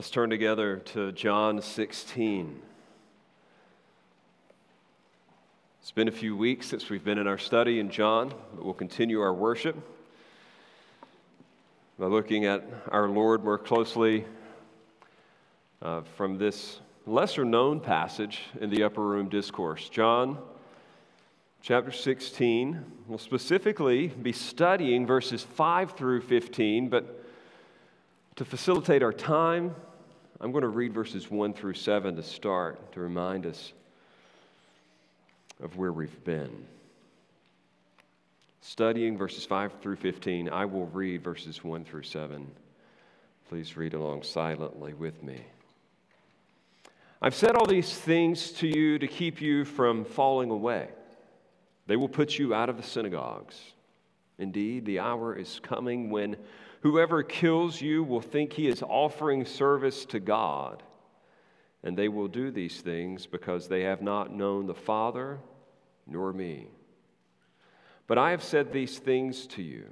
Let's turn together to John 16. It's been a few weeks since we've been in our study in John, but we'll continue our worship by looking at our Lord more closely uh, from this lesser known passage in the Upper Room Discourse. John chapter 16. We'll specifically be studying verses 5 through 15, but to facilitate our time, I'm going to read verses 1 through 7 to start to remind us of where we've been. Studying verses 5 through 15, I will read verses 1 through 7. Please read along silently with me. I've said all these things to you to keep you from falling away. They will put you out of the synagogues. Indeed, the hour is coming when Whoever kills you will think he is offering service to God. And they will do these things because they have not known the Father nor me. But I have said these things to you,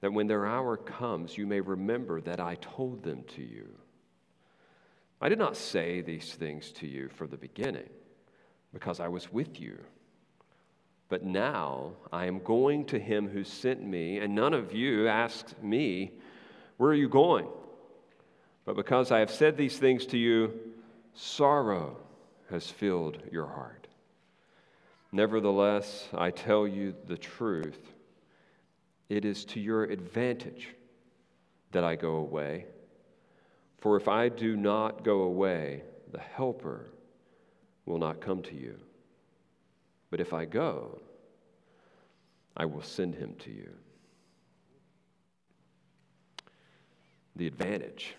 that when their hour comes, you may remember that I told them to you. I did not say these things to you from the beginning, because I was with you. But now I am going to him who sent me, and none of you asked me, Where are you going? But because I have said these things to you, sorrow has filled your heart. Nevertheless, I tell you the truth. It is to your advantage that I go away. For if I do not go away, the Helper will not come to you. But if I go, I will send him to you. The advantage.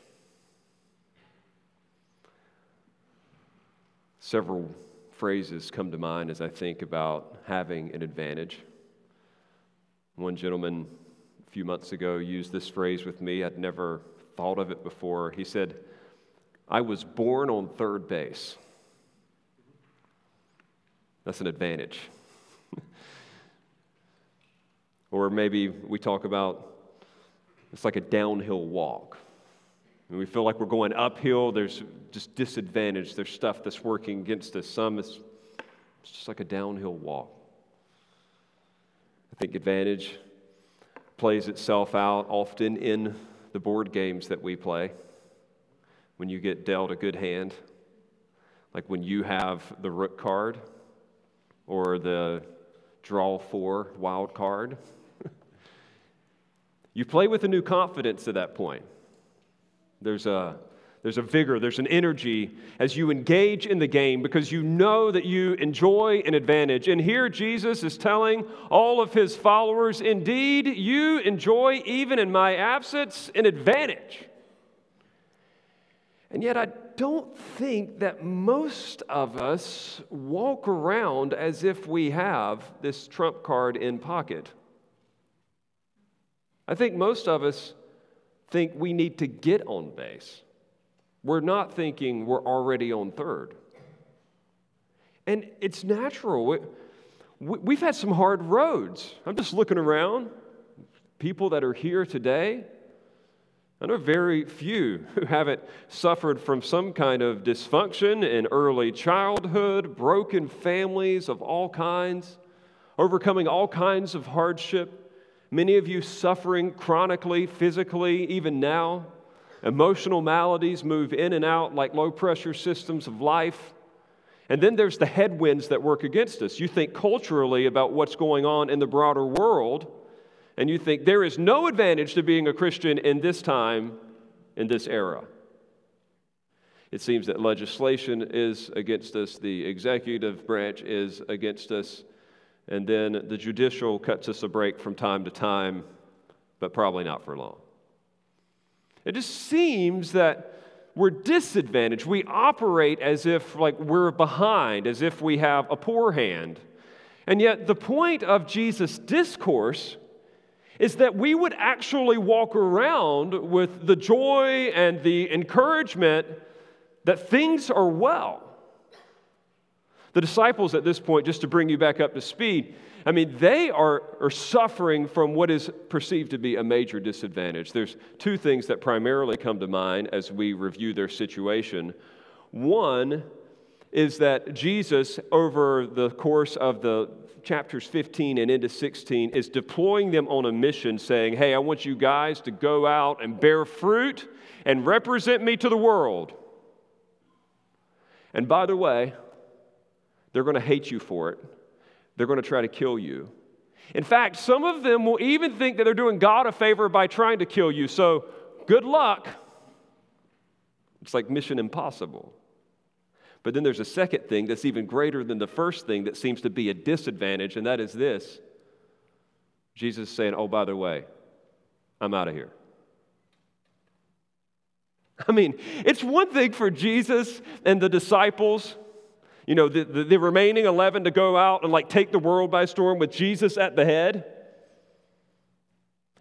Several phrases come to mind as I think about having an advantage. One gentleman a few months ago used this phrase with me. I'd never thought of it before. He said, I was born on third base. That's an advantage. or maybe we talk about it's like a downhill walk. And we feel like we're going uphill, there's just disadvantage, there's stuff that's working against us. Some it's, it's just like a downhill walk. I think advantage plays itself out often in the board games that we play. When you get dealt a good hand, like when you have the rook card or the draw four wild card. you play with a new confidence at that point. There's a, there's a vigor, there's an energy as you engage in the game because you know that you enjoy an advantage. And here Jesus is telling all of his followers, indeed, you enjoy, even in my absence, an advantage. And yet, I don't think that most of us walk around as if we have this trump card in pocket. I think most of us think we need to get on base. We're not thinking we're already on third. And it's natural. We've had some hard roads. I'm just looking around. People that are here today, I know very few who haven't suffered from some kind of dysfunction in early childhood, broken families of all kinds, overcoming all kinds of hardship. Many of you suffering chronically, physically, even now. Emotional maladies move in and out like low pressure systems of life. And then there's the headwinds that work against us. You think culturally about what's going on in the broader world and you think there is no advantage to being a Christian in this time, in this era. It seems that legislation is against us, the executive branch is against us, and then the judicial cuts us a break from time to time, but probably not for long. It just seems that we're disadvantaged. We operate as if like we're behind, as if we have a poor hand. And yet the point of Jesus' discourse is that we would actually walk around with the joy and the encouragement that things are well. The disciples at this point, just to bring you back up to speed, I mean, they are, are suffering from what is perceived to be a major disadvantage. There's two things that primarily come to mind as we review their situation. One is that Jesus, over the course of the chapters 15 and into 16, is deploying them on a mission saying, Hey, I want you guys to go out and bear fruit and represent me to the world. And by the way, they're going to hate you for it. They're going to try to kill you. In fact, some of them will even think that they're doing God a favor by trying to kill you. So, good luck. It's like mission impossible. But then there's a second thing that's even greater than the first thing that seems to be a disadvantage, and that is this Jesus is saying, Oh, by the way, I'm out of here. I mean, it's one thing for Jesus and the disciples, you know, the, the, the, remaining 11 to go out and like take the world by storm with Jesus at the head.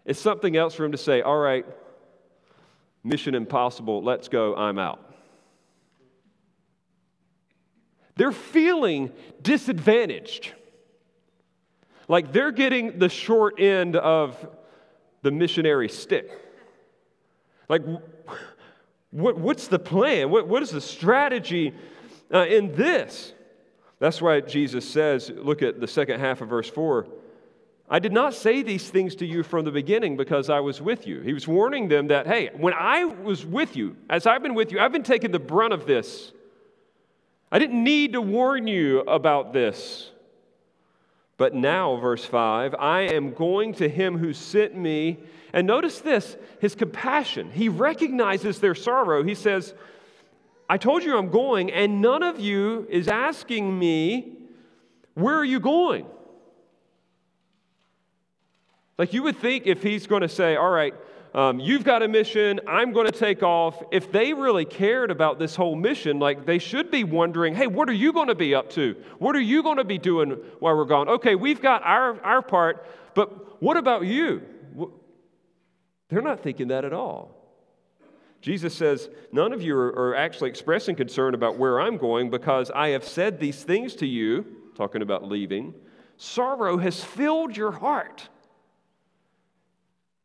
It's something else for him to say, All right, mission impossible, let's go, I'm out. They're feeling disadvantaged. Like they're getting the short end of the missionary stick. Like, what, what's the plan? What, what is the strategy uh, in this? That's why Jesus says, look at the second half of verse 4. I did not say these things to you from the beginning because I was with you. He was warning them that, hey, when I was with you, as I've been with you, I've been taking the brunt of this. I didn't need to warn you about this. But now, verse 5, I am going to him who sent me. And notice this his compassion. He recognizes their sorrow. He says, I told you I'm going, and none of you is asking me, Where are you going? Like you would think if he's going to say, All right, um, you've got a mission, I'm going to take off. If they really cared about this whole mission, like they should be wondering, hey, what are you going to be up to? What are you going to be doing while we're gone? Okay, we've got our, our part, but what about you? They're not thinking that at all. Jesus says, None of you are, are actually expressing concern about where I'm going because I have said these things to you, talking about leaving. Sorrow has filled your heart.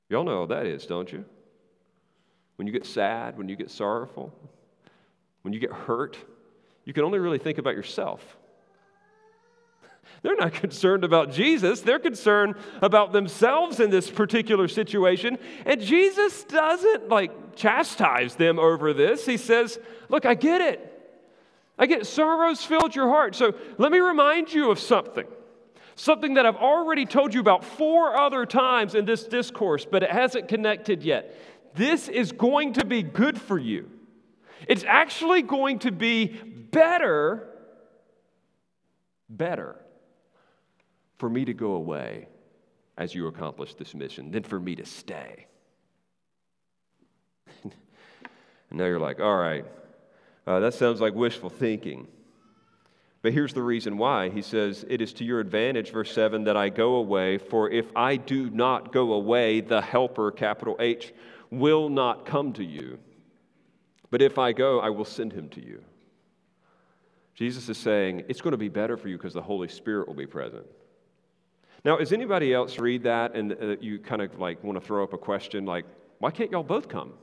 Y'all know what that is, don't you? When you get sad, when you get sorrowful, when you get hurt, you can only really think about yourself. They're not concerned about Jesus. They're concerned about themselves in this particular situation. And Jesus doesn't like chastise them over this. He says, Look, I get it. I get sorrows filled your heart. So let me remind you of something something that I've already told you about four other times in this discourse, but it hasn't connected yet. This is going to be good for you. It's actually going to be better, better for me to go away as you accomplish this mission than for me to stay. and now you're like, all right, uh, that sounds like wishful thinking. But here's the reason why. He says, It is to your advantage, verse 7, that I go away, for if I do not go away, the helper, capital H, will not come to you. But if I go, I will send him to you. Jesus is saying, It's going to be better for you because the Holy Spirit will be present. Now, does anybody else read that and uh, you kind of like want to throw up a question like, Why can't y'all both come?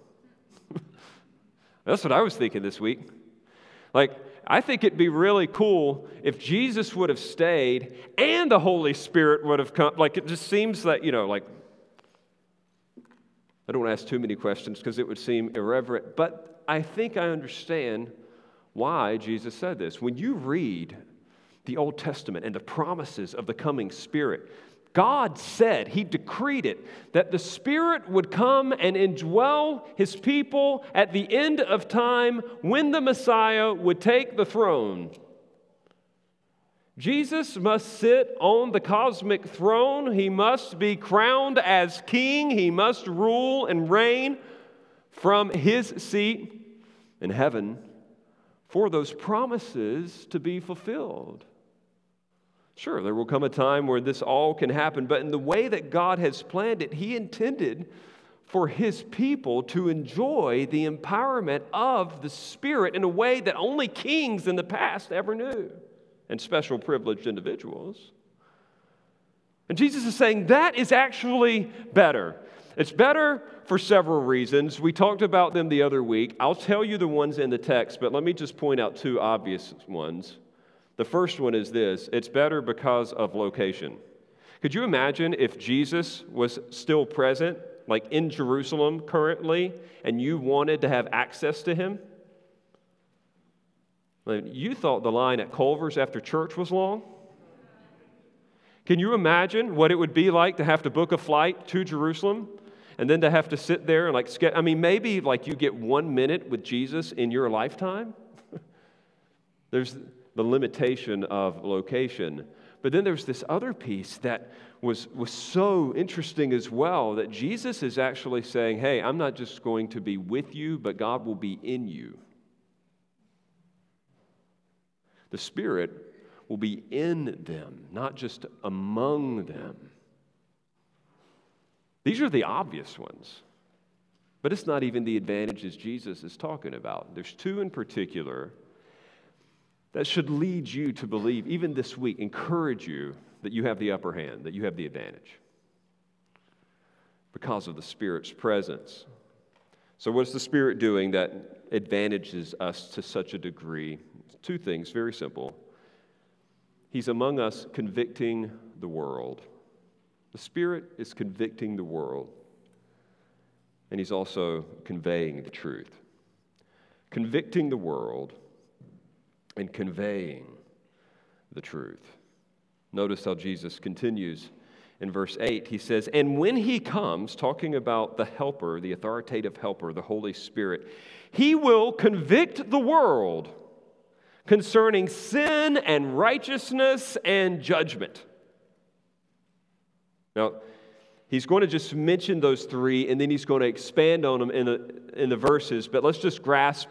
That's what I was thinking this week. Like, I think it'd be really cool if Jesus would have stayed and the Holy Spirit would have come. Like, it just seems that, you know, like, I don't want to ask too many questions because it would seem irreverent, but I think I understand why Jesus said this. When you read the Old Testament and the promises of the coming Spirit, God said, He decreed it, that the Spirit would come and indwell His people at the end of time when the Messiah would take the throne. Jesus must sit on the cosmic throne. He must be crowned as king. He must rule and reign from his seat in heaven for those promises to be fulfilled. Sure, there will come a time where this all can happen, but in the way that God has planned it, He intended for His people to enjoy the empowerment of the Spirit in a way that only kings in the past ever knew. and special privileged individuals. And Jesus is saying that is actually better. It's better for several reasons. We talked about them the other week. I'll tell you the ones in the text, but let me just point out two obvious ones. The first one is this it's better because of location. Could you imagine if Jesus was still present, like in Jerusalem currently, and you wanted to have access to him? You thought the line at Culver's after church was long? Can you imagine what it would be like to have to book a flight to Jerusalem and then to have to sit there and like, I mean, maybe like you get one minute with Jesus in your lifetime? there's the limitation of location. But then there's this other piece that was, was so interesting as well that Jesus is actually saying, hey, I'm not just going to be with you, but God will be in you. The Spirit will be in them, not just among them. These are the obvious ones, but it's not even the advantages Jesus is talking about. There's two in particular that should lead you to believe, even this week, encourage you that you have the upper hand, that you have the advantage because of the Spirit's presence. So, what's the Spirit doing that advantages us to such a degree? Two things, very simple. He's among us convicting the world. The Spirit is convicting the world, and He's also conveying the truth. Convicting the world and conveying the truth. Notice how Jesus continues in verse 8. He says, And when He comes, talking about the Helper, the authoritative Helper, the Holy Spirit, He will convict the world concerning sin and righteousness and judgment. Now, he's going to just mention those three and then he's going to expand on them in the, in the verses, but let's just grasp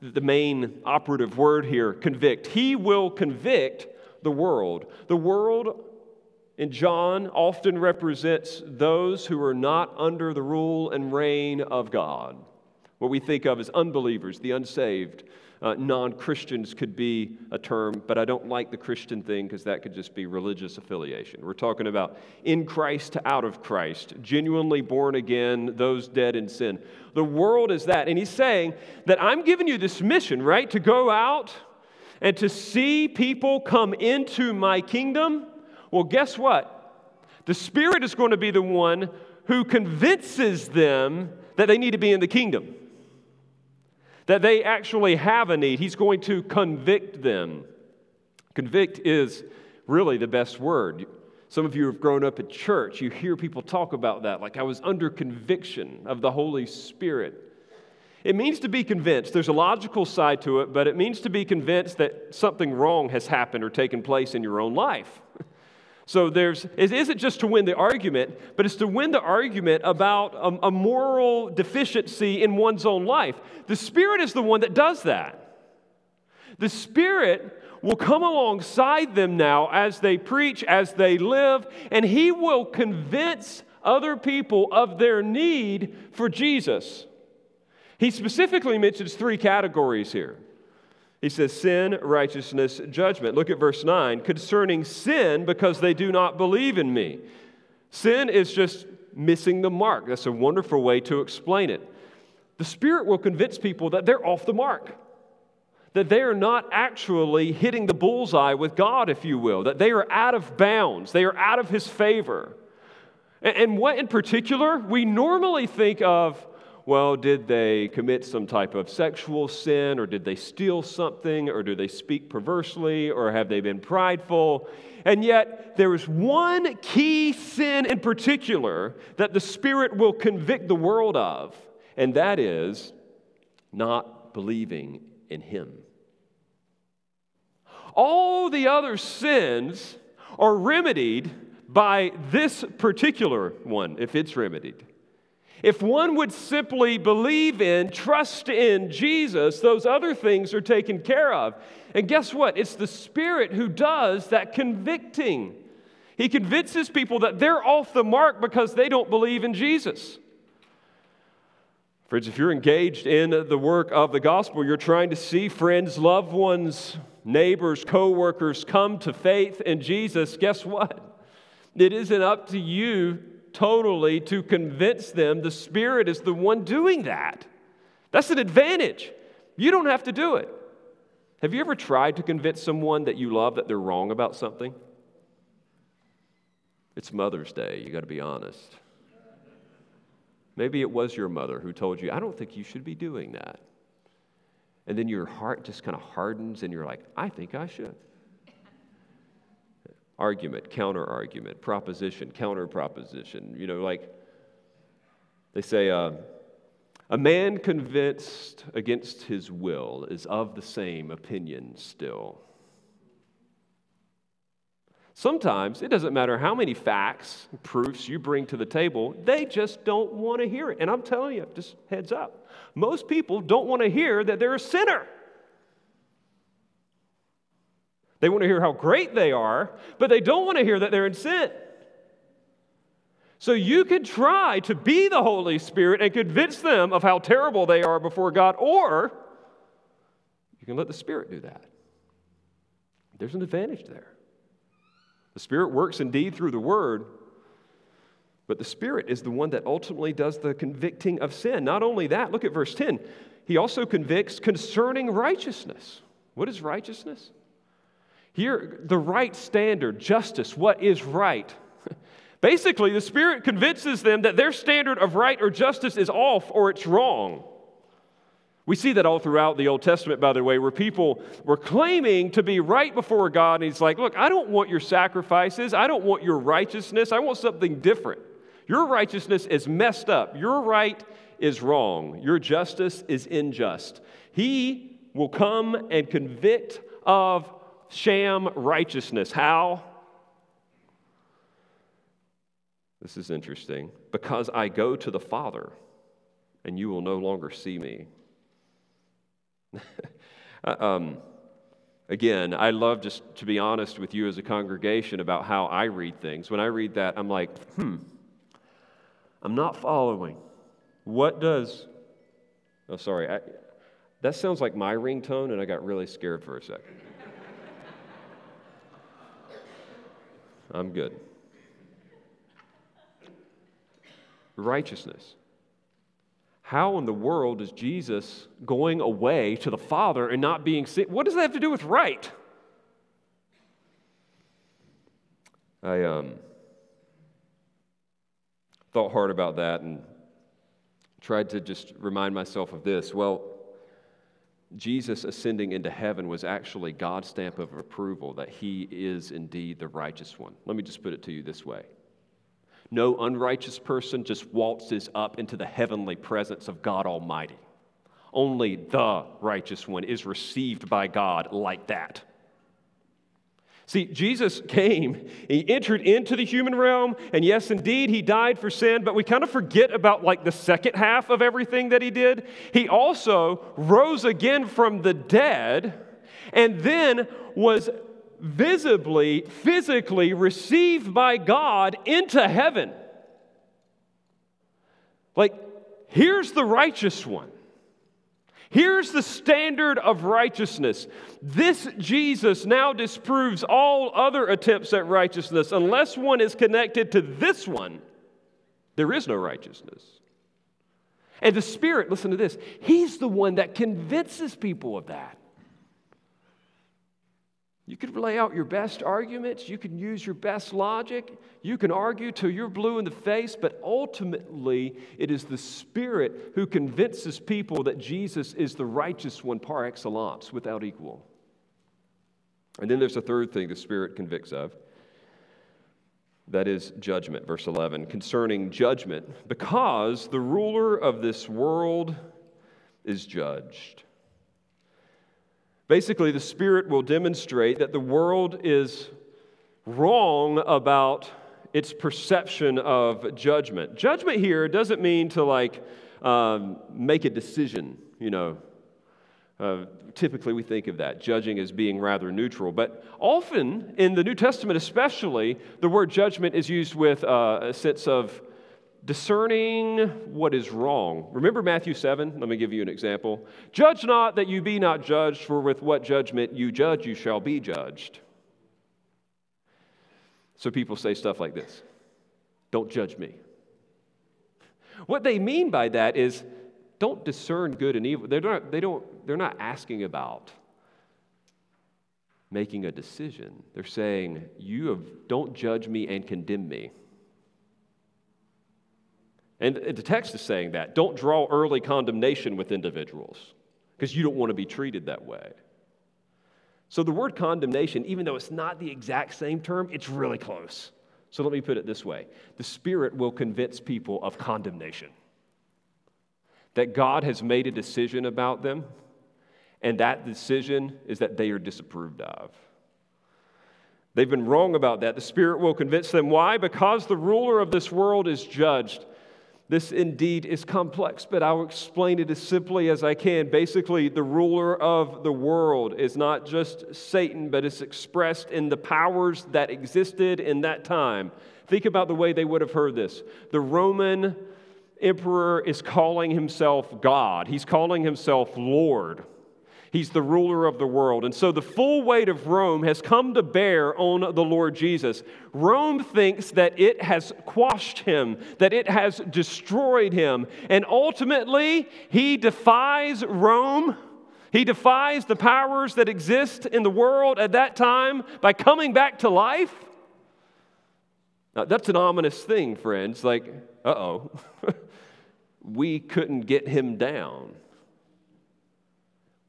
the main operative word here convict. He will convict the world. The world in John often represents those who are not under the rule and reign of God. What we think of as unbelievers, the unsaved, uh, non Christians could be a term, but I don't like the Christian thing because that could just be religious affiliation. We're talking about in Christ to out of Christ, genuinely born again, those dead in sin. The world is that. And he's saying that I'm giving you this mission, right? To go out and to see people come into my kingdom. Well, guess what? The Spirit is going to be the one who convinces them that they need to be in the kingdom that they actually have a need. He's going to convict them. Convict is really the best word. Some of you have grown up at church, you hear people talk about that, like I was under conviction of the Holy Spirit. It means to be convinced. There's a logical side to it, but it means to be convinced that something wrong has happened or taken place in your own life. So there's, it isn't just to win the argument, but it's to win the argument about a, a, moral deficiency in one's own life. The Spirit is the one that does that. The Spirit will come alongside them now as they preach, as they live, and He will convince other people of their need for Jesus. He specifically mentions three categories here. He says, sin, righteousness, judgment. Look at verse 9. Concerning sin, because they do not believe in me. Sin is just missing the mark. That's a wonderful way to explain it. The Spirit will convince people that they're off the mark, that they are not actually hitting the bullseye with God, if you will, that they are out of bounds, they are out of His favor. And what in particular? We normally think of well, did they commit some type of sexual sin, or did they steal something, or do they speak perversely, or have they been prideful? And yet, there is one key sin in particular that the Spirit will convict the world of, and that is not believing in Him. All the other sins are remedied by this particular one, if it's remedied. If one would simply believe in, trust in Jesus, those other things are taken care of. And guess what? It's the Spirit who does that convicting. He convinces people that they're off the mark because they don't believe in Jesus. Friends, if you're engaged in the work of the gospel, you're trying to see friends, loved ones neighbors, coworkers come to faith in Jesus, guess what? It isn't up to you totally to convince them. The Spirit is the one doing that. That's an advantage. You don't have to do it. Have you ever tried to convince someone that you love that they're wrong about something? It's Mother's Day, you got to be honest. Maybe it was your mother who told you, I don't think you should be doing that. And then your heart just kind of hardens and you're like, I think I should. Argument, counter argument, proposition, counter proposition. You know, like they say, uh, a man convinced against his will is of the same opinion still. Sometimes it doesn't matter how many facts, proofs you bring to the table, they just don't want to hear it. And I'm telling you, just heads up, most people don't want to hear that they're a sinner. They want to hear how great they are, but they don't want to hear that they're in sin. So you can try to be the Holy Spirit and convince them of how terrible they are before God, or you can let the Spirit do that. There's an advantage there. The Spirit works indeed through the Word, but the Spirit is the one that ultimately does the convicting of sin. Not only that, look at verse 10. He also convicts concerning righteousness. What is righteousness? Here, the right standard, justice, what is right. Basically, the Spirit convinces them that their standard of right or justice is off or it's wrong. We see that all throughout the Old Testament, by the way, where people were claiming to be right before God, and He's like, Look, I don't want your sacrifices. I don't want your righteousness. I want something different. Your righteousness is messed up. Your right is wrong. Your justice is unjust. He will come and convict of sham righteousness. How? This is interesting. Because I go to the Father, and you will no longer see me. Uh, um, again, I love just to be honest with you as a congregation about how I read things. When I read that, I'm like, hmm, I'm not following. What does, oh, sorry, I, that sounds like my ringtone, and I got really scared for a second. I'm good. Righteousness. How in the world is Jesus going away to the Father and not being seen? What does that have to do with right? I um, thought hard about that and tried to just remind myself of this. Well, Jesus ascending into heaven was actually God's stamp of approval that he is indeed the righteous one. Let me just put it to you this way no unrighteous person just waltzes up into the heavenly presence of God Almighty. Only the righteous one is received by God like that. See, Jesus came, he entered into the human realm, and yes, indeed, he died for sin, but we kind of forget about like the second half of everything that he did. He also rose again from the dead and then was visibly, physically received by God into heaven. Like, here's the righteous one. Here's the standard of righteousness. This Jesus now disproves all other attempts at righteousness. Unless one is connected to this one, there is no righteousness. And the Spirit, listen to this, He's the one that convinces people of that. You could lay out your best arguments, you can use your best logic, you can argue till you're blue in the face, but ultimately it is the Spirit who convinces people that Jesus is the righteous one par excellence, without equal. And then there's a third thing the Spirit convicts of. That is judgment, verse 11. Concerning judgment, because the ruler of this world is judged. Basically, the Spirit will demonstrate that the world is wrong about its perception of judgment. Judgment here doesn't mean to like um, make a decision, you know. Uh, typically, we think of that, judging as being rather neutral. But often, in the New Testament especially, the word judgment is used with uh, a sense of discerning what is wrong. Remember Matthew 7? Let me give you an example. Judge not that you be not judged, for with what judgment you judge, you shall be judged. So people say stuff like this Don't judge me. What they mean by that is don't discern good and evil. They're not, they don't, they're not asking about making a decision. They're saying, You have, don't judge me and condemn me. And the text is saying that. Don't draw early condemnation with individuals because you don't want to be treated that way. So the word condemnation, even though it's not the exact same term, it's really close. So let me put it this way the Spirit will convince people of condemnation. That God has made a decision about them, and that decision is that they are disapproved of. They've been wrong about that. The Spirit will convince them. Why? Because the ruler of this world is judged. This indeed is complex, but I'll explain it as simply as I can. Basically, the ruler of the world is not just Satan, but it's expressed in the powers that existed in that time. Think about the way they would have heard this. The Roman emperor is calling himself God, he's calling himself Lord. He's the ruler of the world. And so the full weight of Rome has come to bear on the Lord Jesus. Rome thinks that it has quashed him, that it has destroyed him. And ultimately, he defies Rome. He defies the powers that exist in the world at that time by coming back to life. Now, that's an ominous thing, friends. Like, uh oh, we couldn't get him down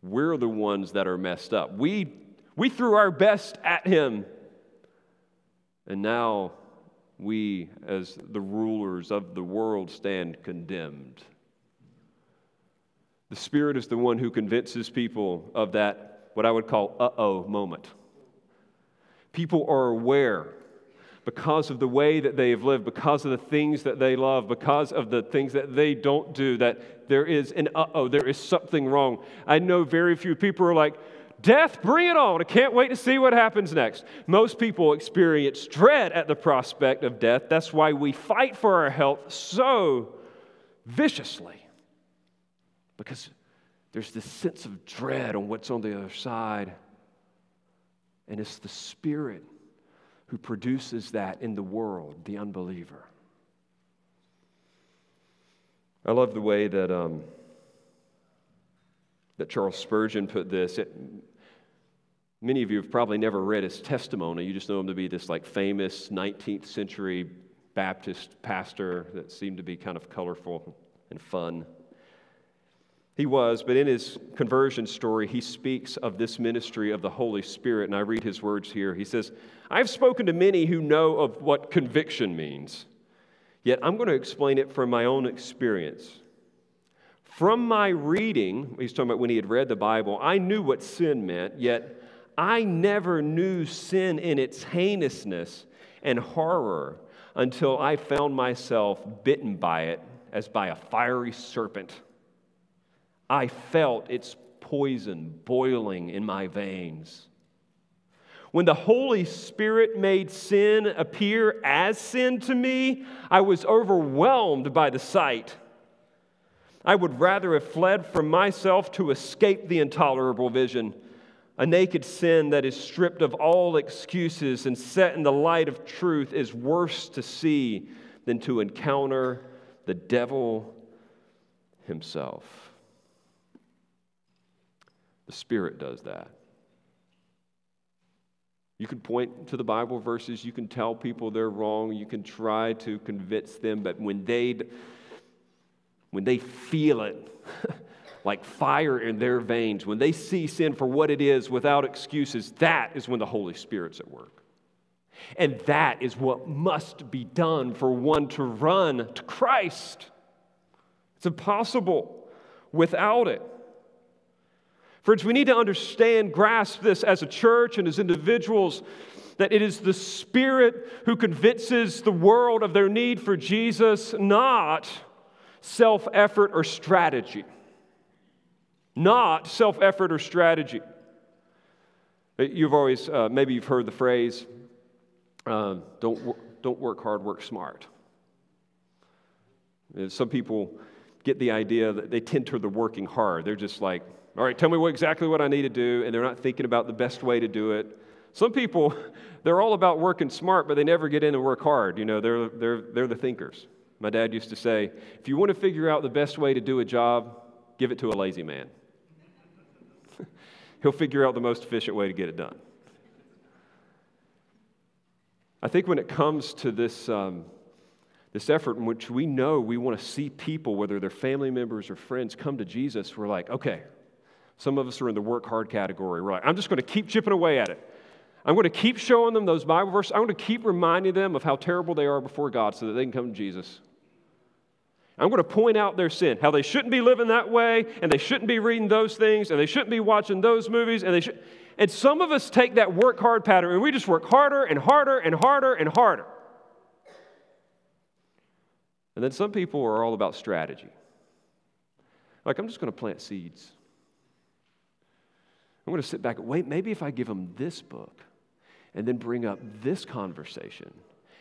we're the ones that are messed up. We, we threw our best at him. And now we, as the rulers of the world, stand condemned. The Spirit is the one who convinces people of that, what I would call uh oh moment. People are aware because of the way that they have lived, because of the things that they love, because of the things that they don't do, that there is an uh oh, there is something wrong. I know very few people are like, Death, bring it on. I can't wait to see what happens next. Most people experience dread at the prospect of death. That's why we fight for our health so viciously. Because there's this sense of dread on what's on the other side. And it's the Spirit who produces that in the world, the unbeliever. I love the way that, um, that Charles Spurgeon put this. It, many of you have probably never read his testimony. You just know him to be this like famous 19th century Baptist pastor that seemed to be kind of colorful and fun. He was, but in his conversion story, he speaks of this ministry of the Holy Spirit, and I read his words here. He says, I've spoken to many who know of what conviction means, yet I'm going to explain it from my own experience. From my reading, he's talking about when he had read the Bible, I knew what sin meant, yet I never knew sin in its heinousness and horror until I found myself bitten by it as by a fiery serpent. I felt its poison boiling in my veins. When the Holy Spirit made sin appear as sin to me, I was overwhelmed by the sight. I would rather have fled from myself to escape the intolerable vision. A naked sin that is stripped of all excuses and set in the light of truth is worse to see than to encounter the devil himself. The Spirit does that. You can point to the Bible verses, you can tell people they're wrong, you can try to convince them, but when they when they feel it like fire in their veins, when they see sin for what it is without excuses, that is when the Holy Spirit's at work. And that is what must be done for one to run to Christ. It's impossible without it. Friends, we need to understand, grasp this as a church and as individuals that it is the Spirit who convinces the world of their need for Jesus, not self effort or strategy. Not self effort or strategy. You've always, uh, maybe you've heard the phrase, uh, don't, don't work hard, work smart. Some people get the idea that they tend to the working hard. They're just like, all right, tell me what, exactly what I need to do, and they're not thinking about the best way to do it. Some people, they're all about working smart, but they never get in and work hard. You know, they're, they're, they're the thinkers. My dad used to say, if you want to figure out the best way to do a job, give it to a lazy man. He'll figure out the most efficient way to get it done. I think when it comes to this, um, this effort in which we know we want to see people, whether they're family members or friends, come to Jesus, we're like, okay, some of us are in the work hard category. Like, I'm just going to keep chipping away at it. I'm going to keep showing them those Bible verses. I'm going to keep reminding them of how terrible they are before God so that they can come to Jesus. I'm going to point out their sin, how they shouldn't be living that way, and they shouldn't be reading those things, and they shouldn't be watching those movies, and they should. And some of us take that work hard pattern and we just work harder and harder and harder and harder. And then some people are all about strategy. Like, I'm just going to plant seeds. I'm going to sit back and wait, maybe if I give them this book and then bring up this conversation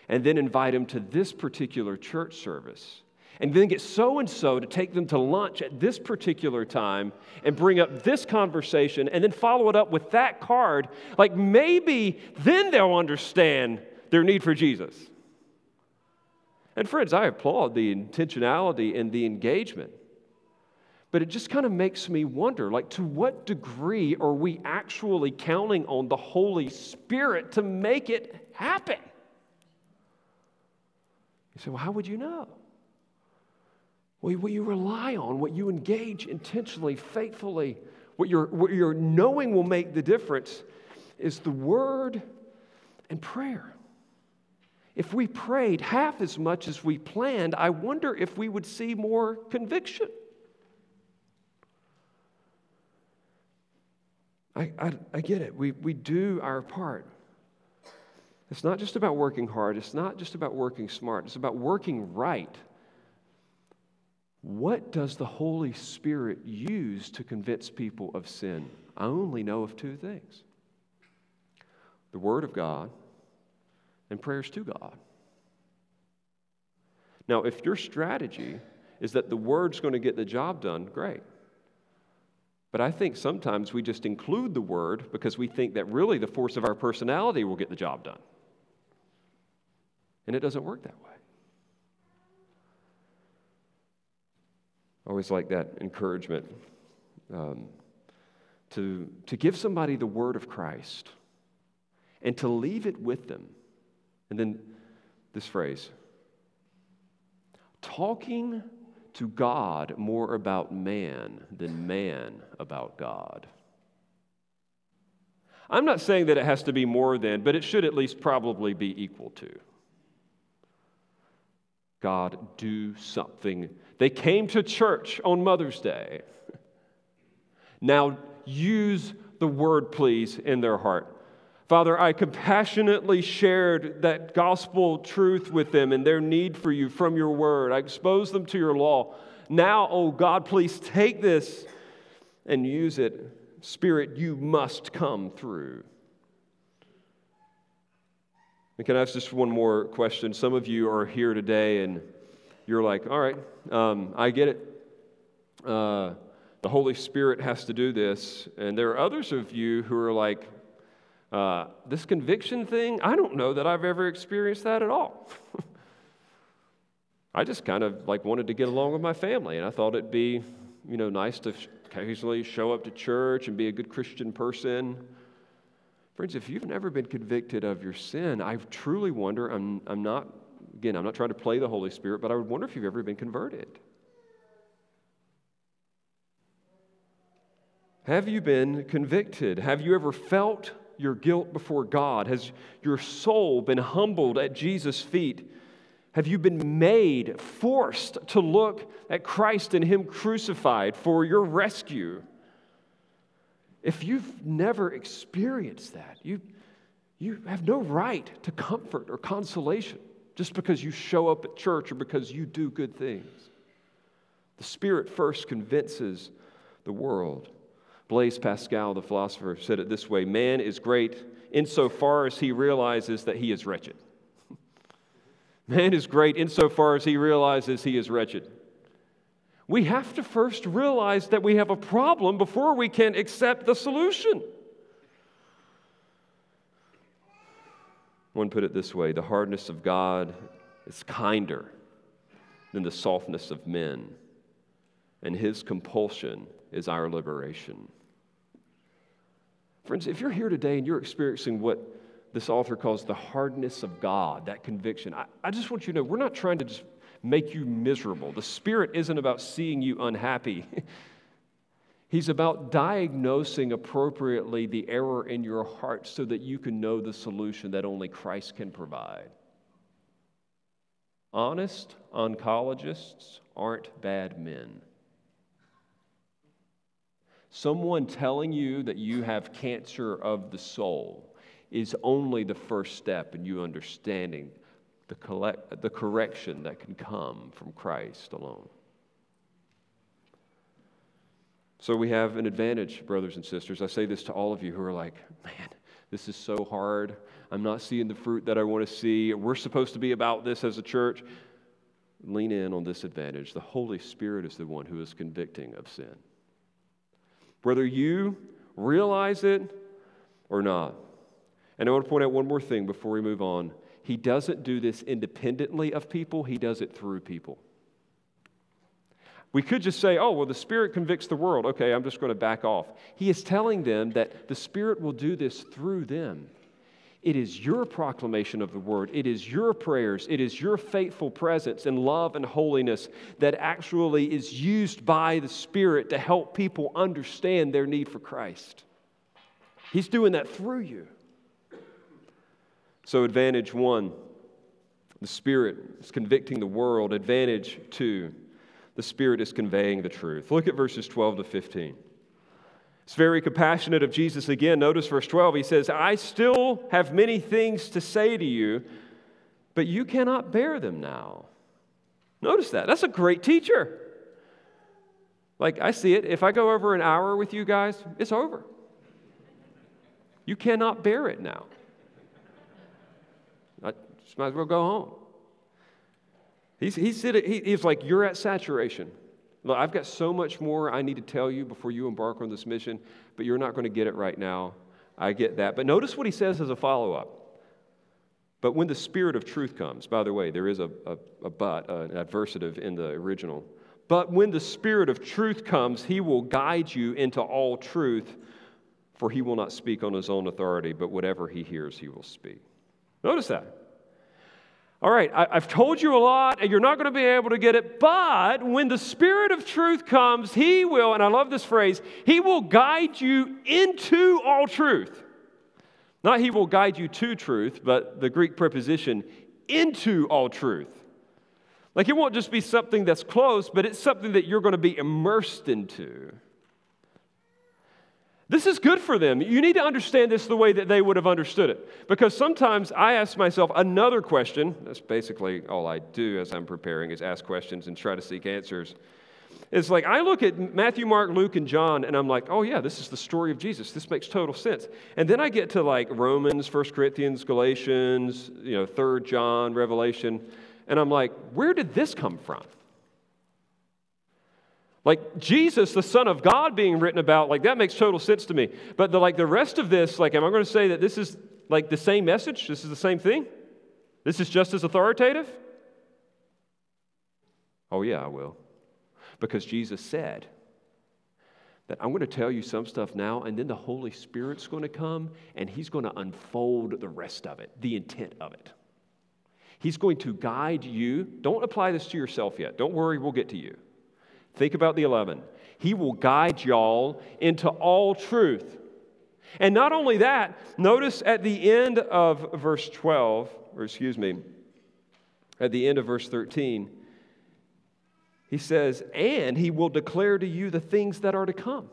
and then invite them to this particular church service and then get so and so to take them to lunch at this particular time and bring up this conversation and then follow it up with that card, like maybe then they'll understand their need for Jesus. And friends, I applaud the intentionality and the engagement. But it just kind of makes me wonder like, to what degree are we actually counting on the Holy Spirit to make it happen? You say, well, how would you know? Well, what you rely on, what you engage intentionally, faithfully, what you're, what you're knowing will make the difference is the word and prayer. If we prayed half as much as we planned, I wonder if we would see more conviction. I, I, I, get it. We, we do our part. It's not just about working hard, it's not just about working smart, it's about working right. What does the Holy Spirit use to convince people of sin? I only know of two things the Word of God and prayers to God. Now, if your strategy is that the Word's going to get the job done, great. But I think sometimes we just include the Word because we think that really the force of our personality will get the job done. And it doesn't work that way. I always like that encouragement um, to, to give somebody the word of Christ and to leave it with them. And then this phrase talking to God more about man than man about God. I'm not saying that it has to be more than, but it should at least probably be equal to. God, do something they came to church on Mother's Day. Now use the word, please, in their heart. Father, I compassionately shared that gospel truth with them and their need for you from your word. I exposed them to your law. Now, oh God, please take this and use it. Spirit, you must come through. And can I ask just one more question? Some of you are here today and you're like, all right, um, I get it. Uh, the Holy Spirit has to do this. And there are others of you who are like, uh, this conviction thing, I don't know that I've ever experienced that at all. I just kind of like wanted to get along with my family, and I thought it'd be, you know, nice to occasionally show up to church and be a good Christian person. Friends, if you've never been convicted of your sin, I truly wonder, I'm, I'm not Again, I'm not trying to play the Holy Spirit, but I would wonder if you've ever been converted. Have you been convicted? Have you ever felt your guilt before God? Has your soul been humbled at Jesus' feet? Have you been made, forced to look at Christ and Him crucified for your rescue? If you've never experienced that, you, you have no right to comfort or consolation just because you show up at church or because you do good things. The Spirit first convinces the world. Blaise Pascal, the philosopher, said it this way Man is great insofar as he realizes that he is wretched. Man is great insofar as he realizes he is wretched. We have to first realize that we have a problem before we can accept the solution. One put it this way the hardness of God is kinder than the softness of men, and his compulsion is our liberation. Friends, if you're here today and you're experiencing what this author calls the hardness of God, that conviction, I, I just want you to know we're not trying to just make you miserable. The Spirit isn't about seeing you unhappy. He's about diagnosing appropriately the error in your heart so that you can know the solution that only Christ can provide. Honest oncologists aren't bad men. Someone telling you that you have cancer of the soul is only the first step in you understanding the, collect, the correction that can come from Christ alone. So we have an advantage, brothers and sisters. I say this to all of you who are like, man, this is so hard. I'm not seeing the fruit that I want to see. We're supposed to be about this as a church. Lean in on this advantage. The Holy Spirit is the one who is convicting of sin. Whether you realize it or not. And I want to point out one more thing before we move on. He doesn't do this independently of people, he does it through people. We could just say, oh, well, the Spirit convicts the world. Okay, I'm just going to back off. He is telling them that the Spirit will do this through them. It is your proclamation of the word. It is your prayers. It is your faithful presence and love and holiness that actually is used by the Spirit to help people understand their need for Christ. He's doing that through you. So, advantage one, the Spirit is convicting the world. Advantage two, the Spirit is conveying the truth. Look at verses 12 to 15. It's very compassionate of Jesus again. Notice verse 12. He says, I still have many things to say to you, but you cannot bear them now. Notice that. That's a great teacher. Like, I see it. If I go over an hour with you guys, it's over. You cannot bear it now. I just might as well go home. He's, he's, he's like, You're at saturation. Look, I've got so much more I need to tell you before you embark on this mission, but you're not going to get it right now. I get that. But notice what he says as a follow up. But when the Spirit of truth comes, by the way, there is a, a, a but, uh, an adversative in the original. But when the Spirit of truth comes, he will guide you into all truth, for he will not speak on his own authority, but whatever he hears, he will speak. Notice that. All right, I, have told you a lot, and you're not going to be able to get it, but when the Spirit of truth comes, He will, and I love this phrase, He will guide you into all truth. Not He will guide you to truth, but the Greek preposition, into all truth. Like it won't just be something that's close, but it's something that you're going to be immersed into. This is good for them. You need to understand this the way that they would have understood it. Because sometimes I ask myself another question. That's basically all I do as I'm preparing is ask questions and try to seek answers. It's like I look at Matthew, Mark, Luke, and John, and I'm like, oh yeah, this is the story of Jesus. This makes total sense. And then I get to like Romans, First Corinthians, Galatians, you know, Third John, Revelation, and I'm like, where did this come from? Like Jesus, the Son of God, being written about, like that makes total sense to me. But the, like the rest of this, like, am I going to say that this is like the same message? This is the same thing? This is just as authoritative? Oh, yeah, I will. Because Jesus said that I'm going to tell you some stuff now, and then the Holy Spirit's going to come and He's going to unfold the rest of it, the intent of it. He's going to guide you. Don't apply this to yourself yet. Don't worry, we'll get to you. Think about the 11. He will guide y'all into all truth. And not only that, notice at the end of verse 12, or excuse me, at the end of verse 13, he says, And he will declare to you the things that are to come.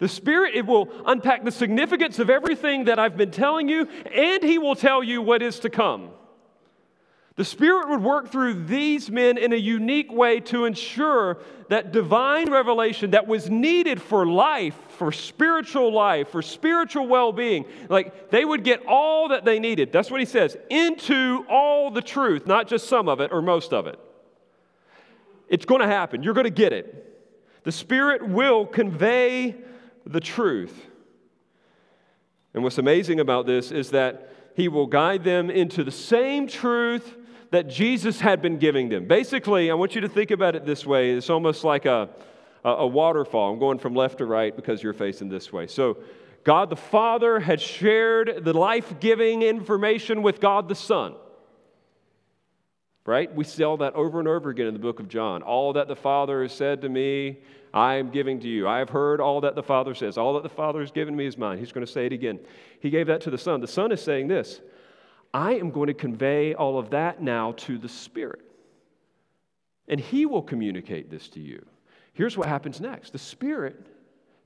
The Spirit, it will unpack the significance of everything that I've been telling you, and He will tell you what is to come. The Spirit would work through these men in a unique way to ensure that divine revelation that was needed for life, for spiritual life, for spiritual well being, like they would get all that they needed. That's what he says into all the truth, not just some of it or most of it. It's going to happen. You're going to get it. The Spirit will convey the truth. And what's amazing about this is that He will guide them into the same truth that Jesus had been giving them. Basically, I want you to think about it this way it's almost like a, a, waterfall. I'm going from left to right because you're facing this way. So, God the Father had shared the life giving information with God the Son. Right? We see all that over and over again in the book of John. All that the Father has said to me, I am giving to you. I have heard all that the Father says. All that the Father has given me is mine. He's going to say it again. He gave that to the Son. The Son is saying this I am going to convey all of that now to the Spirit. And He will communicate this to you. Here's what happens next the Spirit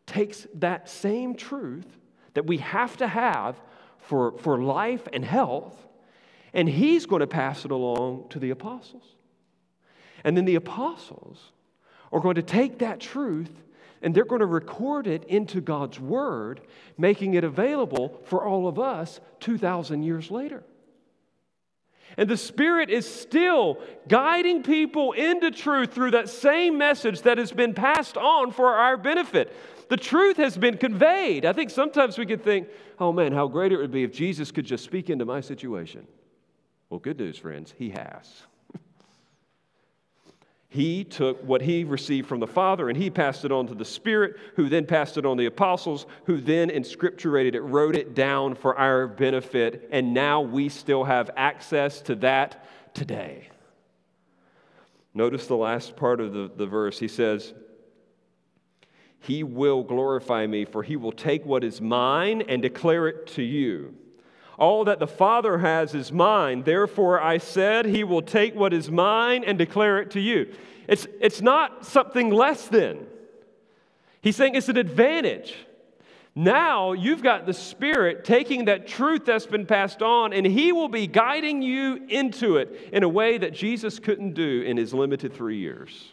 takes that same truth that we have to have for, for life and health, and He's going to pass it along to the apostles. And then the apostles are going to take that truth and they're going to record it into God's Word, making it available for all of us 2,000 years later. And the Spirit is still guiding people into truth through that same message that has been passed on for our benefit. The truth has been conveyed. I think sometimes we could think, oh man, how great it would be if Jesus could just speak into my situation. Well, good news, friends, He has. He took what he received from the Father and he passed it on to the Spirit, who then passed it on to the apostles, who then inscripturated it, wrote it down for our benefit, and now we still have access to that today. Notice the last part of the, the verse. He says, He will glorify me, for he will take what is mine and declare it to you. All that the Father has is mine. Therefore, I said, He will take what is mine and declare it to you. It's, it's not something less than. He's saying it's an advantage. Now you've got the Spirit taking that truth that's been passed on, and He will be guiding you into it in a way that Jesus couldn't do in His limited three years.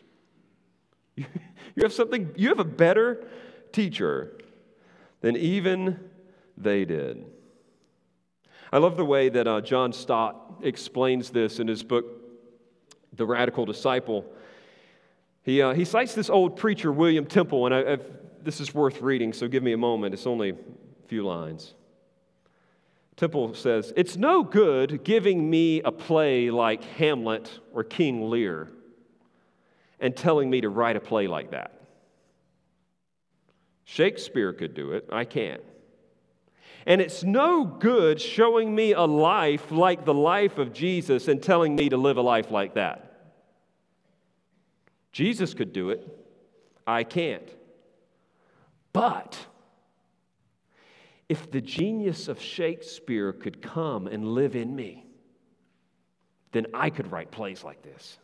You have something, you have a better teacher than even they did. I love the way that uh, John Stott explains this in his book, The Radical Disciple. He, uh, he cites this old preacher, William Temple, and I, this is worth reading, so give me a moment. It's only a few lines. Temple says, It's no good giving me a play like Hamlet or King Lear and telling me to write a play like that. Shakespeare could do it, I can't. And it's no good showing me a life like the life of Jesus and telling me to live a life like that. Jesus could do it, I can't. But if the genius of Shakespeare could come and live in me, then I could write plays like this.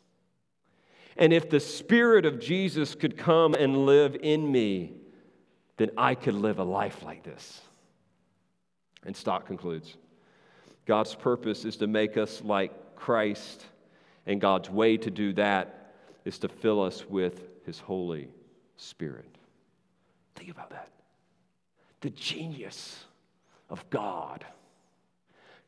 And if the Spirit of Jesus could come and live in me, then I could live a life like this. And Stott concludes God's purpose is to make us like Christ, and God's way to do that is to fill us with His Holy Spirit. Think about that. The genius of God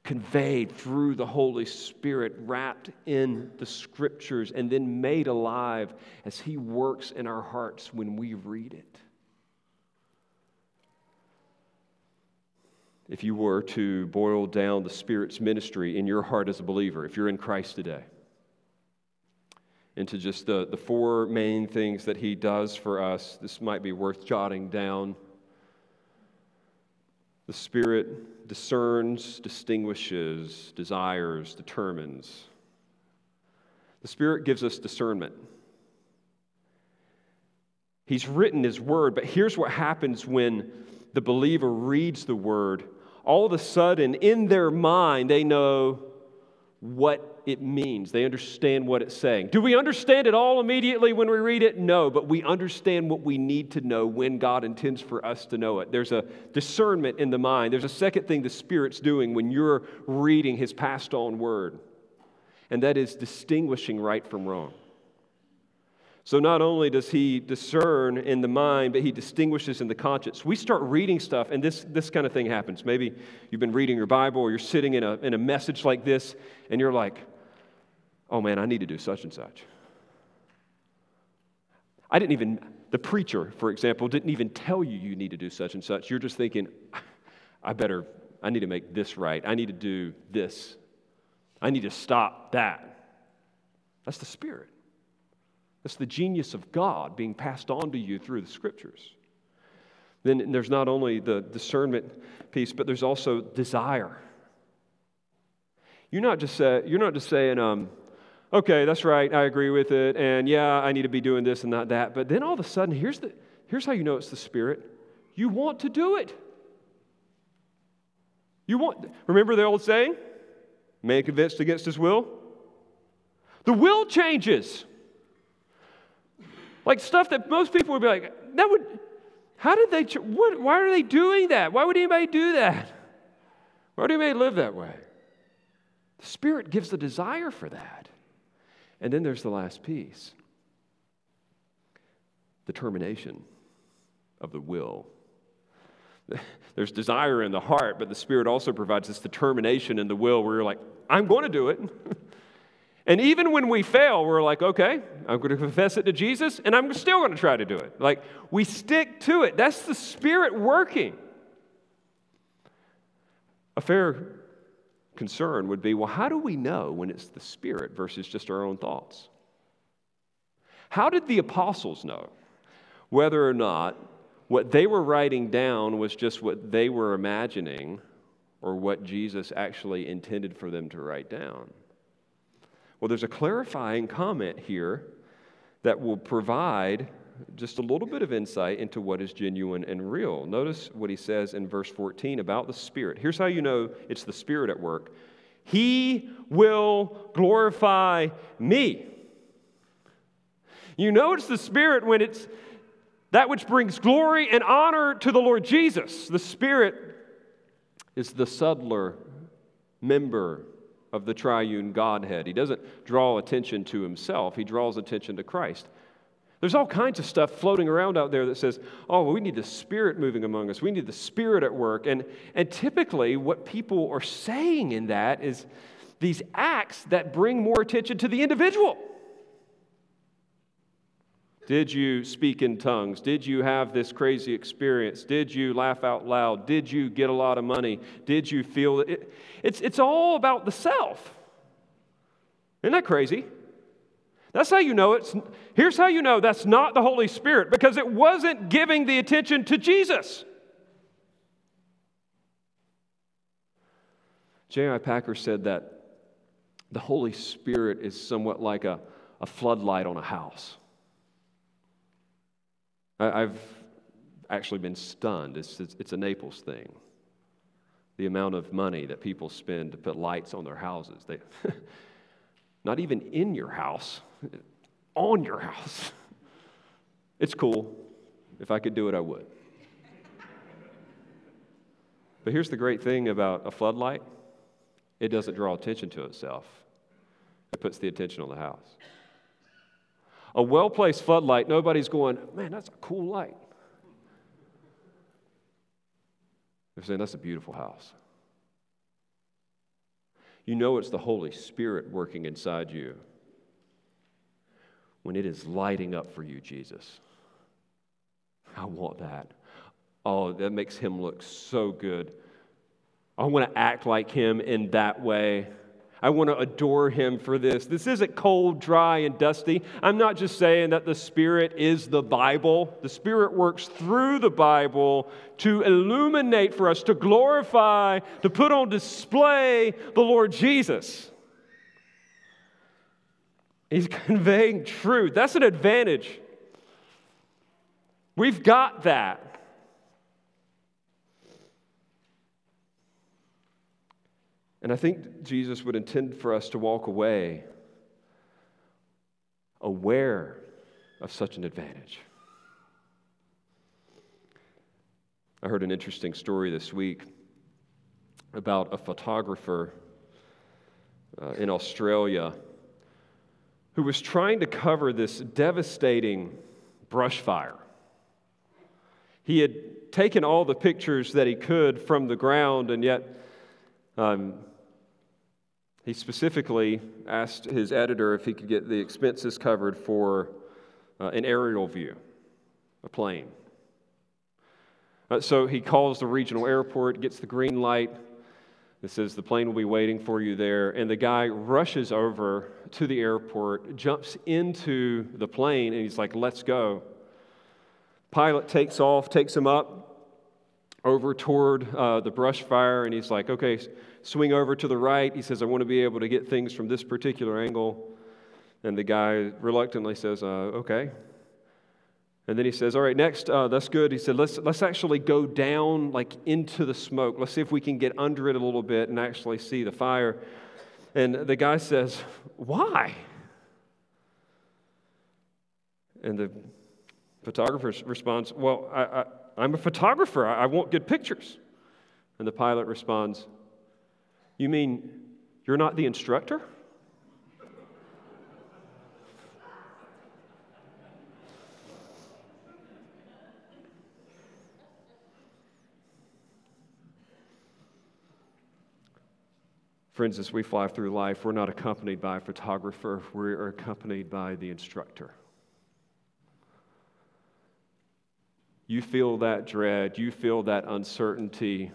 conveyed through the Holy Spirit, wrapped in the scriptures, and then made alive as He works in our hearts when we read it. If you were to boil down the Spirit's ministry in your heart as a believer, if you're in Christ today, into just the, the four main things that He does for us, this might be worth jotting down. The Spirit discerns, distinguishes, desires, determines. The Spirit gives us discernment. He's written His Word, but here's what happens when the believer reads the Word all of a sudden, in their mind, they know what it means. They understand what it's saying. Do we understand it all immediately when we read it? No, but we understand what we need to know when God intends for us to know it. There's a discernment in the mind. There's a second thing the Spirit's doing when you're reading His passed on word. and that is distinguishing right from wrong. So not only does he discern in the mind, but he distinguishes in the conscience. We start reading stuff, and this, this kind of thing happens. Maybe you've been reading your Bible, or you're sitting in a, in a message like this, and you're like, oh man, I need to do such and such. I didn't even, the preacher, for example, didn't even tell you you need to do such and such. You're just thinking, I better, I need to make this right. I need to do this. I need to stop that. That's the Spirit. That's the genius of God being passed on to you through the Scriptures. Then there's not only the discernment piece, but there's also desire. You're not just, say, you're not just saying, um, okay, that's right, I agree with it, and yeah, I need to be doing this and not that. But then all of a sudden, here's, the, here's how you know it's the Spirit you want to do it. You want, remember the old saying? Man convinced against his will? The will changes. Like stuff that most people would be like, that would, how did they, what, why are they doing that? Why would anybody do that? Why would anybody live that way? The Spirit gives the desire for that. And then there's the last piece the determination of the will. There's desire in the heart, but the Spirit also provides this determination in the will where you're like, I'm going to do it. and even when we fail, we're like, okay, I'm going to confess it to Jesus, and I'm still going to try to do it. Like, we stick to it. That's the Spirit working. A fair concern would be well, how do we know when it's the Spirit versus just our own thoughts? How did the apostles know whether or not what they were writing down was just what they were imagining or what Jesus actually intended for them to write down? Well, there's a clarifying comment here that will provide just a little bit of insight into what is genuine and real. Notice what he says in verse 14 about the Spirit. Here's how you know it's the Spirit at work He will glorify me. You know it's the Spirit when it's that which brings glory and honor to the Lord Jesus. The Spirit is the subtler member of the triune Godhead. He doesn't draw attention to himself, he draws attention to Christ. There's all kinds of stuff floating around out there that says, oh, well, we need the Spirit moving among us. We need the Spirit at work. And, and typically, what people are saying in that is these acts that bring more attention to the individual. Did you speak in tongues? Did you have this crazy experience? Did you laugh out loud? Did you get a lot of money? Did you feel it? It's, it's all about the self. Isn't that crazy? That's how you know it's. Here's how you know that's not the Holy Spirit because it wasn't giving the attention to Jesus. J.I. Packer said that the Holy Spirit is somewhat like a, a floodlight on a house. I, have actually been stunned. It's, it's, it's a Naples thing. The amount of money that people spend to put lights on their houses. They, not even in your house, on your house. It's cool. If I could do it, I would. But here's the great thing about a floodlight it doesn't draw attention to itself, it puts the attention on the house. A well placed floodlight, nobody's going, man, that's a cool light. They're saying, that's a beautiful house. You know it's the Holy Spirit working inside you when it is lighting up for you, Jesus. I want that. Oh, that makes him look so good. I want to act like him in that way. I want to adore him for this. This isn't cold, dry, and dusty. I'm not just saying that the Spirit is the Bible. The Spirit works through the Bible to illuminate for us, to glorify, to put on display the Lord Jesus. He's conveying truth. That's an advantage. We've got that. And I think Jesus would intend for us to walk away aware of such an advantage. I heard an interesting story this week about a photographer uh, in Australia who was trying to cover this devastating brush fire. He had taken all the pictures that he could from the ground, and yet um, he specifically asked his editor if he could get the expenses covered for uh, an aerial view, a plane. Uh, so he calls the regional airport, gets the green light. It says the plane will be waiting for you there. And the guy rushes over to the airport, jumps into the plane, and he's like, let's go. Pilot takes off, takes him up over toward uh, the brush fire, and he's like, okay, swing over to the right. He says, I want to be able to get things from this particular angle. And the guy reluctantly says, uh, okay. And then he says, All right, next, uh, that's good. He said, let's, let's actually go down like into the smoke. Let's see if we can get under it a little bit and actually see the fire. And the guy says, Why? And the photographer responds, Well, I, I, am a photographer. I, I want good pictures. And the pilot responds, You mean you're not the instructor? Friends, as we fly through life, we're not accompanied by a photographer, we're accompanied by the instructor. You feel that dread, you feel that uncertainty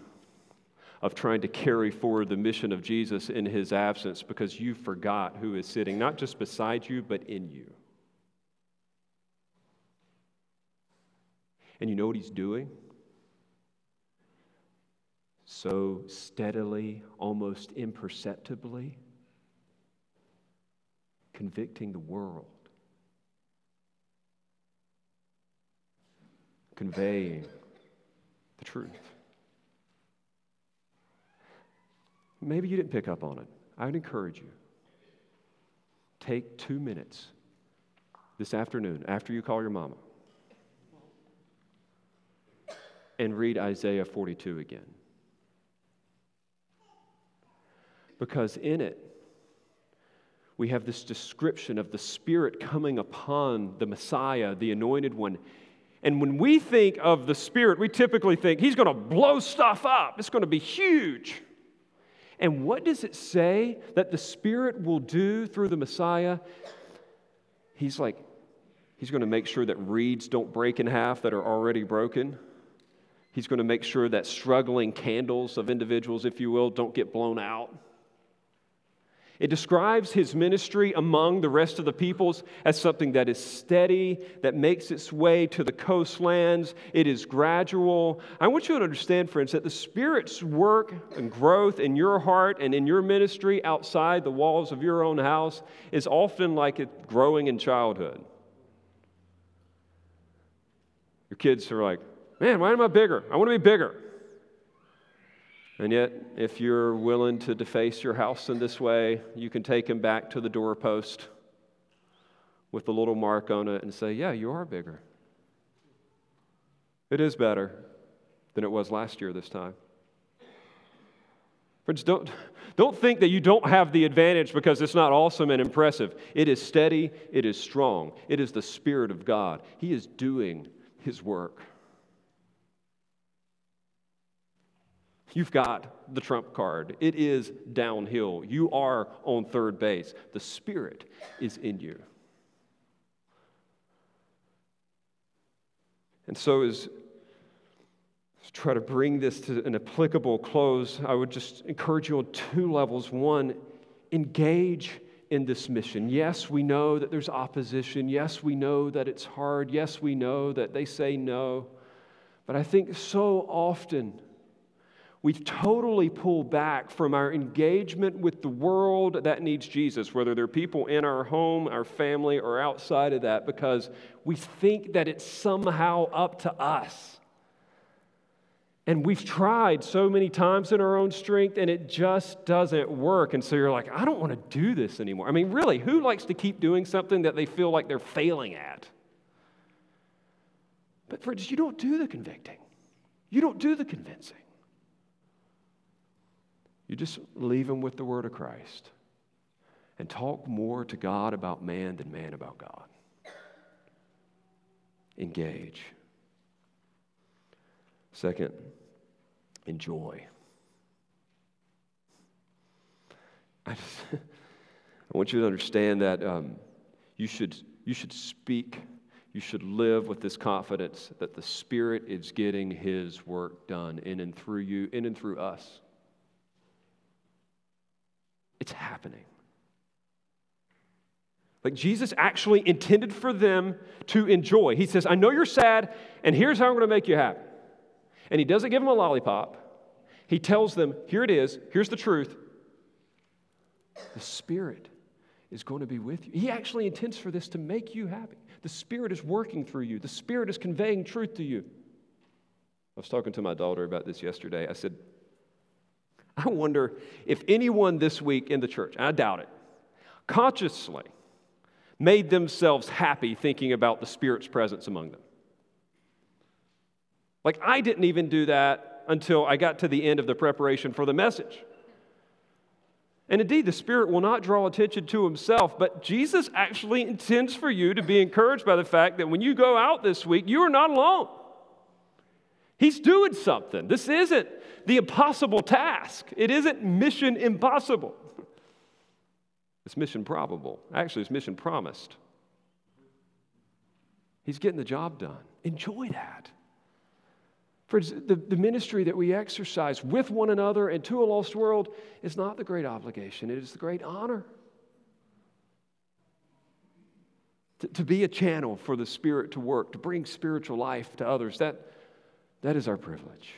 of trying to carry forward the mission of Jesus in his absence because you forgot who is sitting not just beside you, but in you. And you know what he's doing? so steadily, almost imperceptibly, convicting the world, conveying the truth. Maybe you didn't pick up on it. I would encourage you. Take two minutes this afternoon after you call your mama and read Isaiah 42 again. because in it, we have this description of the Spirit coming upon the Messiah, the anointed one. And when we think of the Spirit, we typically think he's going to blow stuff up, it's going to be huge. And what does it say that the Spirit will do through the Messiah? He's like, he's going to make sure that reeds don't break in half that are already broken. He's going to make sure that struggling candles of individuals, if you will, don't get blown out. It describes his ministry among the rest of the peoples as something that is steady, that makes its way to the coastlands. It is gradual. I want you to understand, friends, that the Spirit's work and growth in your heart and in your ministry outside the walls of your own house is often like it growing in childhood. Your kids are like, man, why am I bigger? I want to be bigger. And yet, if you're willing to deface your house in this way, you can take him back to the doorpost with the little mark on it and say, Yeah, you are bigger. It is better than it was last year this time. Friends, don't, don't think that you don't have the advantage because it's not awesome and impressive. It is steady, it is strong, it is the Spirit of God. He is doing His work. You've got the trump card. It is downhill. You are on third base. The Spirit is in you. And so, as try to bring this to an applicable close, I would just encourage you on two levels. One, engage in this mission. Yes, we know that there's opposition. Yes, we know that it's hard. Yes, we know that they say no. But I think so often, We've totally pulled back from our engagement with the world that needs Jesus, whether they're people in our home, our family, or outside of that, because we think that it's somehow up to us. And we've tried so many times in our own strength, and it just doesn't work. And so you're like, I don't want to do this anymore. I mean, really, who likes to keep doing something that they feel like they're failing at? But, friends, you don't do the convicting, you don't do the convincing. You just leave them with the word of Christ. and talk more to God about man than man about God. Engage. Second, enjoy. I, just, I want you to understand that um, you, should, you should speak, you should live with this confidence that the Spirit is getting His work done in and through you, in and through us. It's happening. Like Jesus actually intended for them to enjoy. He says, I know you're sad, and here's how I'm going to make you happy. And he doesn't give them a lollipop. He tells them, here it is, here's the truth. The Spirit is going to be with you. He actually intends for this to make you happy. The Spirit is working through you, the Spirit is conveying truth to you. I was talking to my daughter about this yesterday. I said, I wonder if anyone this week in the church, I doubt it, consciously made themselves happy thinking about the Spirit's presence among them. Like, I didn't even do that until I got to the end of the preparation for the message. And indeed, the Spirit will not draw attention to himself, but Jesus actually intends for you to be encouraged by the fact that when you go out this week, you are not alone. He's doing something. This isn't the impossible task, it isn't mission impossible. It's mission probable. Actually, it's mission promised. He's getting the job done. Enjoy that. For the, the ministry that we exercise with one another and to a lost world is not the great obligation, it is the great honor. To, to be a channel for the Spirit to work, to bring spiritual life to others, that, that is our privilege.